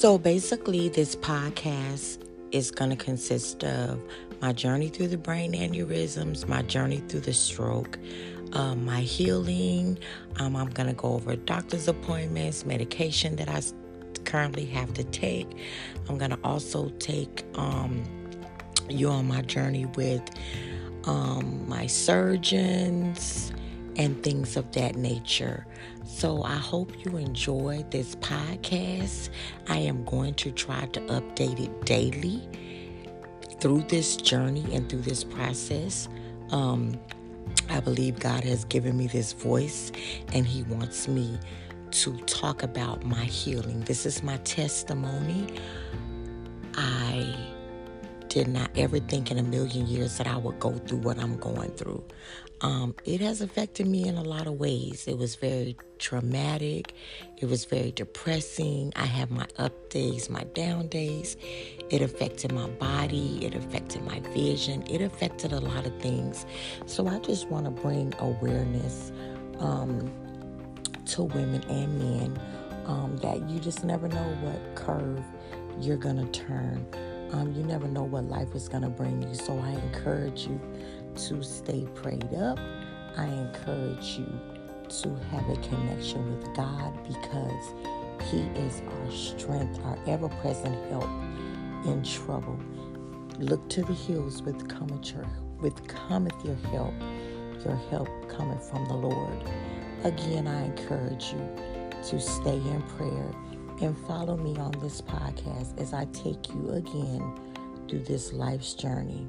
So basically, this podcast is going to consist of my journey through the brain aneurysms, my journey through the stroke, uh, my healing. Um, I'm going to go over doctor's appointments, medication that I currently have to take. I'm going to also take um, you on my journey with um, my surgeons and things of that nature. So I hope you enjoy this podcast. I am going to try to update it daily through this journey and through this process. Um, I believe God has given me this voice and He wants me to talk about my healing. This is my testimony. I did not ever think in a million years that I would go through what I'm going through. Um, it has affected me in a lot of ways. It was very traumatic. It was very depressing. I have my up days, my down days. It affected my body. It affected my vision. It affected a lot of things. So I just want to bring awareness um, to women and men um, that you just never know what curve you're going to turn. Um, you never know what life is going to bring you. So I encourage you to stay prayed up. I encourage you to have a connection with God because He is our strength, our ever present help in trouble. Look to the hills with cometh your, with cometh your help. Your help coming from the Lord. Again, I encourage you to stay in prayer and follow me on this podcast as I take you again through this life's journey.